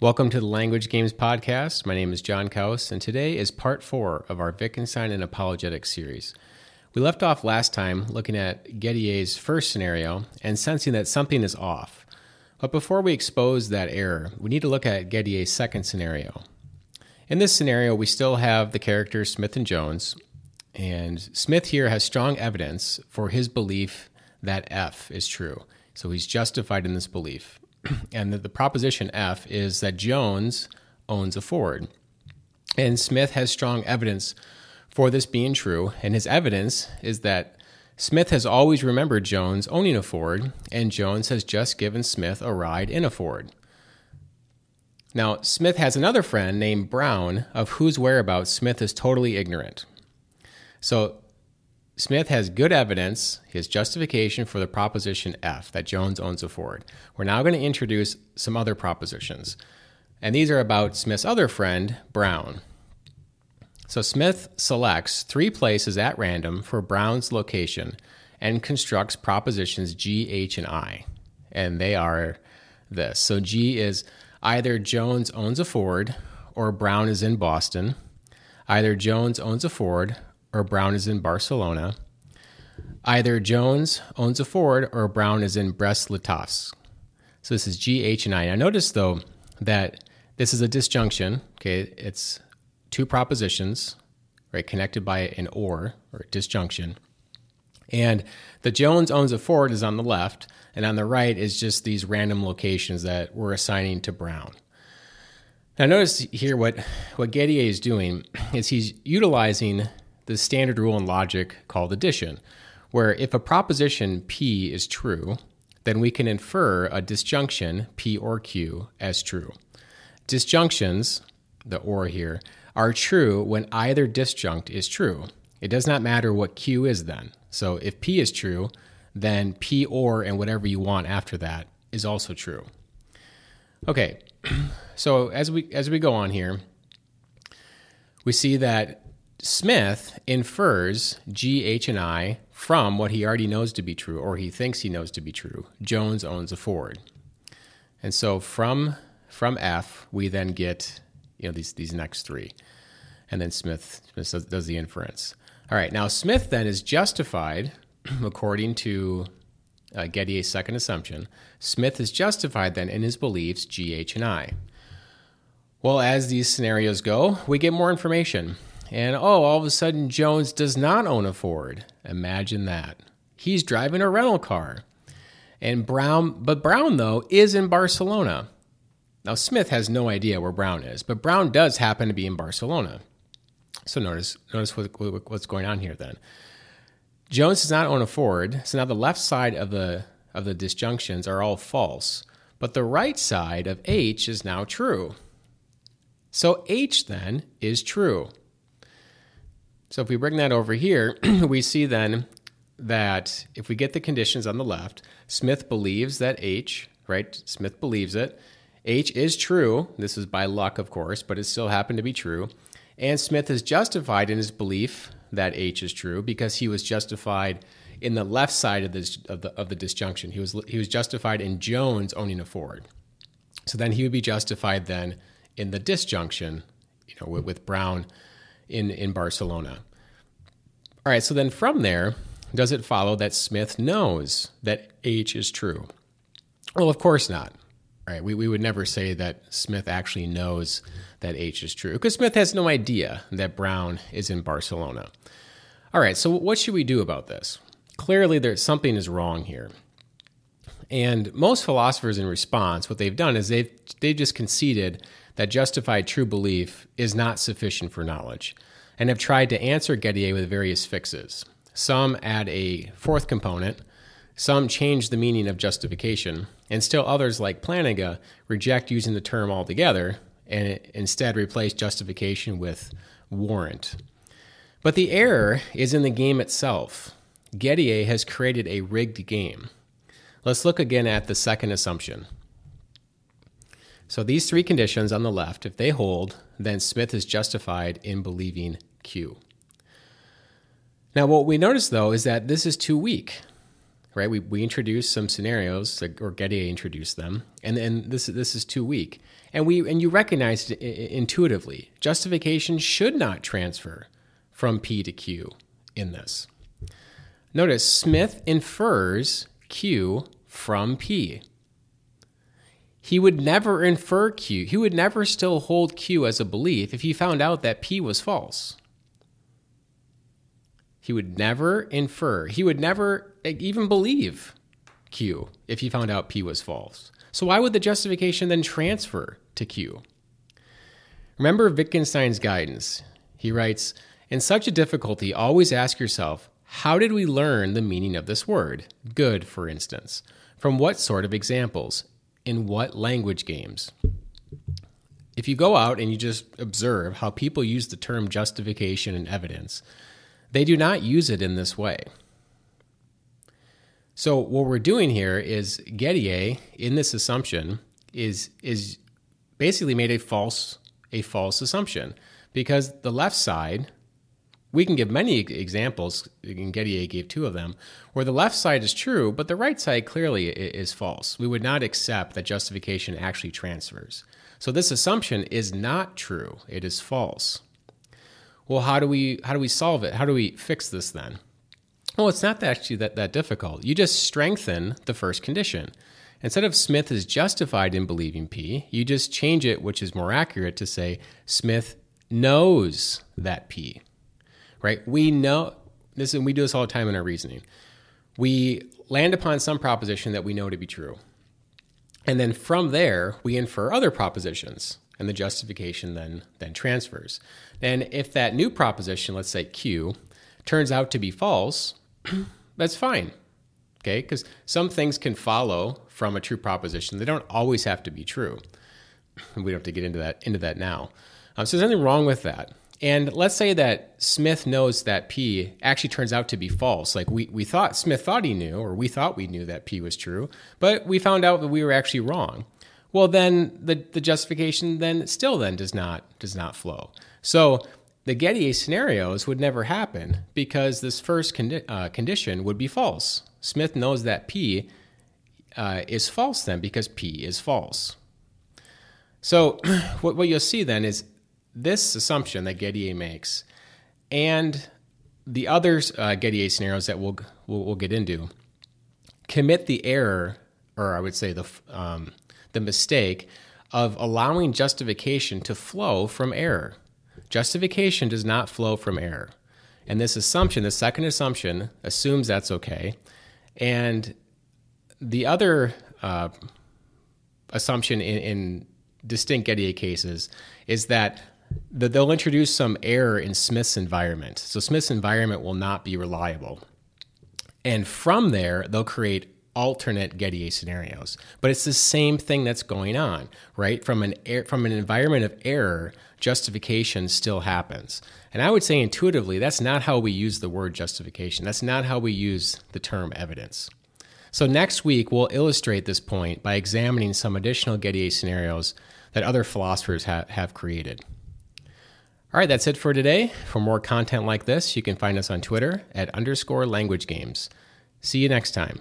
Welcome to the Language Games Podcast. My name is John Kaus, and today is part four of our Wittgenstein and Apologetics series. We left off last time looking at Gettier's first scenario and sensing that something is off. But before we expose that error, we need to look at Gettier's second scenario. In this scenario, we still have the characters Smith and Jones, and Smith here has strong evidence for his belief that F is true. So he's justified in this belief. and the, the proposition F is that Jones owns a Ford. And Smith has strong evidence for this being true, and his evidence is that Smith has always remembered Jones owning a Ford, and Jones has just given Smith a ride in a Ford. Now, Smith has another friend named Brown, of whose whereabouts Smith is totally ignorant. So, Smith has good evidence, his justification for the proposition F, that Jones owns a Ford. We're now going to introduce some other propositions. And these are about Smith's other friend, Brown. So Smith selects three places at random for Brown's location and constructs propositions G, H, and I. And they are this. So G is either Jones owns a Ford or Brown is in Boston. Either Jones owns a Ford or Brown is in Barcelona. Either Jones owns a Ford or Brown is in Brest-Litovsk. So this is G, H, and I. Now notice though that this is a disjunction. Okay, it's two propositions, right, connected by an or or disjunction. And the Jones owns a Ford is on the left, and on the right is just these random locations that we're assigning to Brown. Now notice here what what Gettier is doing is he's utilizing the standard rule in logic called addition, where if a proposition P is true, then we can infer a disjunction P or Q as true. Disjunctions, the or here, are true when either disjunct is true. It does not matter what Q is then. So if P is true, then P or and whatever you want after that is also true. Okay, so as we as we go on here, we see that Smith infers G, H, and I from what he already knows to be true, or he thinks he knows to be true. Jones owns a Ford, and so from from F we then get you know these these next three, and then Smith, Smith does, the inference. All right, now Smith then is justified according to uh, Gettier's second assumption. Smith is justified then in his beliefs G, H, and I. Well, as these scenarios go, we get more information. And oh, all of a sudden, Jones does not own a Ford. Imagine that. He's driving a rental car. And Brown, but Brown, though, is in Barcelona. Now, Smith has no idea where Brown is, but Brown does happen to be in Barcelona. So notice, notice what, what's going on here then. Jones does not own a Ford, so now the left side of the of the disjunctions are all false, but the right side of H is now true. So H then is true. So if we bring that over here, we see then that if we get the conditions on the left, Smith believes that H, right? Smith believes it. H is true. This is by luck, of course, but it still happened to be true. And Smith is justified in his belief that H is true because he was justified in the left side of, this, of, the, of the disjunction. He was, he was justified in Jones owning a Ford. So then he would be justified then in the disjunction, you know, with, with Brown in, in Barcelona. All right, so then from there, does it follow that Smith knows that H is true? Well, of course not. Right? we, we would never say that Smith actually knows that H is true because Smith has no idea that Brown is in Barcelona. All right, so what should we do about this? Clearly, there's something is wrong here. And most philosophers, in response, what they've done is they've they've just conceded that justified true belief is not sufficient for knowledge, and have tried to answer Gettier with various fixes. Some add a fourth component, some change the meaning of justification, and still others, like Plantinga, reject using the term altogether and instead replace justification with warrant. But the error is in the game itself. Gettier has created a rigged game. Let's look again at the second assumption. So these three conditions on the left, if they hold, then Smith is justified in believing Q. Now, what we notice though is that this is too weak, right? We, we introduced some scenarios, or Gettier introduced them, and then this, this is too weak. And, we, and you recognize it intuitively. Justification should not transfer from P to Q in this. Notice Smith infers Q from P. He would never infer Q. He would never still hold Q as a belief if he found out that P was false. He would never infer, he would never eh, even believe Q if he found out P was false. So, why would the justification then transfer to Q? Remember Wittgenstein's guidance. He writes In such a difficulty, always ask yourself, how did we learn the meaning of this word? Good, for instance. From what sort of examples? In what language games? If you go out and you just observe how people use the term justification and evidence, they do not use it in this way. So what we're doing here is Gettier in this assumption is is basically made a false a false assumption because the left side we can give many examples and Gettier gave two of them where the left side is true but the right side clearly is false. We would not accept that justification actually transfers. So this assumption is not true. It is false. Well, how do we how do we solve it? How do we fix this then? Well, it's not actually that, that difficult. You just strengthen the first condition. Instead of Smith is justified in believing P, you just change it, which is more accurate, to say Smith knows that P. Right? We know this, and we do this all the time in our reasoning. We land upon some proposition that we know to be true. And then from there, we infer other propositions and the justification then then transfers. And if that new proposition, let's say Q, turns out to be false, that's fine. Okay? Because some things can follow from a true proposition. They don't always have to be true. We don't have to get into that into that now. Um, so there's nothing wrong with that. And let's say that Smith knows that P actually turns out to be false. Like we, we thought Smith thought he knew, or we thought we knew that P was true, but we found out that we were actually wrong well then the, the justification then still then does not does not flow. So the Gettier scenarios would never happen because this first condi- uh, condition would be false. Smith knows that P uh, is false then because P is false. So what, what you'll see then is this assumption that Gettier makes and the other uh, Gettier scenarios that we'll, we'll, we'll get into commit the error, or I would say the um, the mistake of allowing justification to flow from error. Justification does not flow from error. And this assumption, the second assumption, assumes that's okay. And the other uh, assumption in, in distinct Gettier cases is that the, they'll introduce some error in Smith's environment. So Smith's environment will not be reliable. And from there, they'll create alternate Gettier scenarios. But it's the same thing that's going on, right? From an er- from an environment of error, justification still happens. And I would say intuitively, that's not how we use the word justification. That's not how we use the term evidence. So next week we'll illustrate this point by examining some additional Gettier scenarios that other philosophers ha- have created. All right, that's it for today. For more content like this, you can find us on Twitter at underscore language games. See you next time.